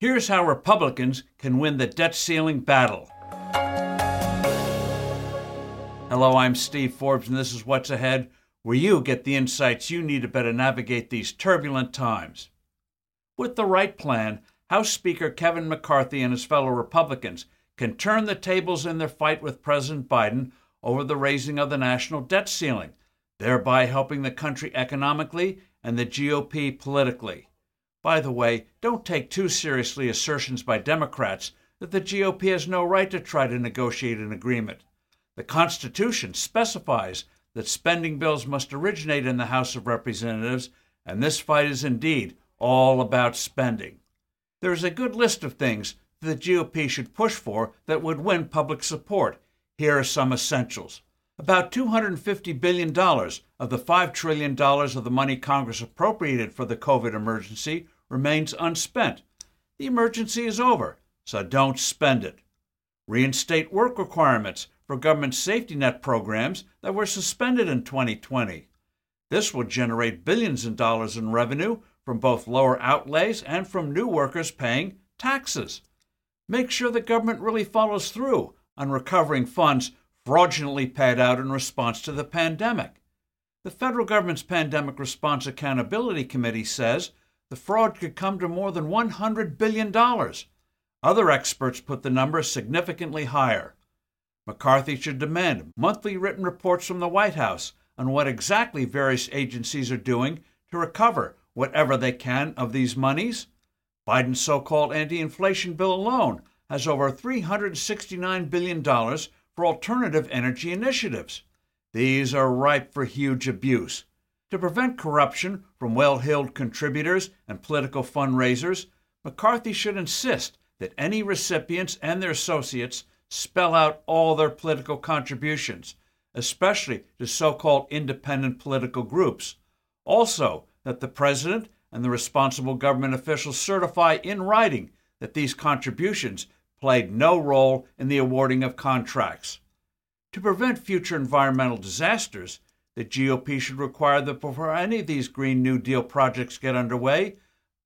Here's how Republicans can win the debt ceiling battle. Hello, I'm Steve Forbes, and this is What's Ahead, where you get the insights you need to better navigate these turbulent times. With the right plan, House Speaker Kevin McCarthy and his fellow Republicans can turn the tables in their fight with President Biden over the raising of the national debt ceiling, thereby helping the country economically and the GOP politically. By the way, don't take too seriously assertions by Democrats that the GOP has no right to try to negotiate an agreement. The Constitution specifies that spending bills must originate in the House of Representatives, and this fight is indeed all about spending. There is a good list of things the GOP should push for that would win public support. Here are some essentials. About $250 billion of the $5 trillion of the money Congress appropriated for the COVID emergency remains unspent. The emergency is over, so don't spend it. Reinstate work requirements for government safety net programs that were suspended in 2020. This will generate billions in dollars in revenue from both lower outlays and from new workers paying taxes. Make sure the government really follows through on recovering funds fraudulently paid out in response to the pandemic. The federal government's Pandemic Response Accountability Committee says the fraud could come to more than $100 billion. Other experts put the number significantly higher. McCarthy should demand monthly written reports from the White House on what exactly various agencies are doing to recover whatever they can of these monies. Biden's so called anti inflation bill alone has over $369 billion for alternative energy initiatives. These are ripe for huge abuse. To prevent corruption from well heeled contributors and political fundraisers, McCarthy should insist that any recipients and their associates spell out all their political contributions, especially to so called independent political groups. Also, that the President and the responsible government officials certify in writing that these contributions played no role in the awarding of contracts. To prevent future environmental disasters, the GOP should require that before any of these Green New Deal projects get underway,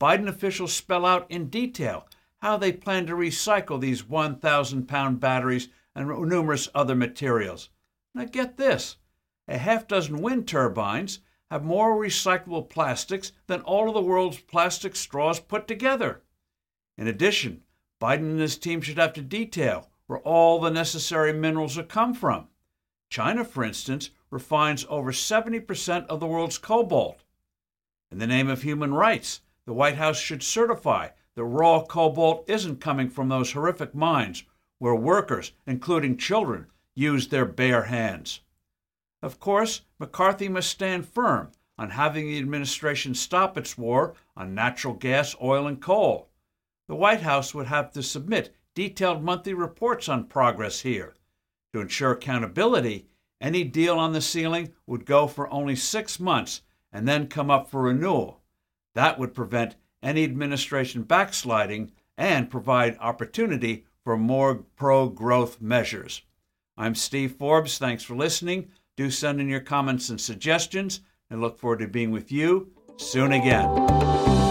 Biden officials spell out in detail how they plan to recycle these 1,000 pound batteries and numerous other materials. Now, get this a half dozen wind turbines have more recyclable plastics than all of the world's plastic straws put together. In addition, Biden and his team should have to detail where all the necessary minerals have come from. China, for instance, refines over 70% of the world's cobalt. In the name of human rights, the White House should certify that raw cobalt isn't coming from those horrific mines where workers, including children, use their bare hands. Of course, McCarthy must stand firm on having the administration stop its war on natural gas, oil, and coal. The White House would have to submit detailed monthly reports on progress here. To ensure accountability, any deal on the ceiling would go for only six months and then come up for renewal. That would prevent any administration backsliding and provide opportunity for more pro growth measures. I'm Steve Forbes. Thanks for listening. Do send in your comments and suggestions and look forward to being with you soon again.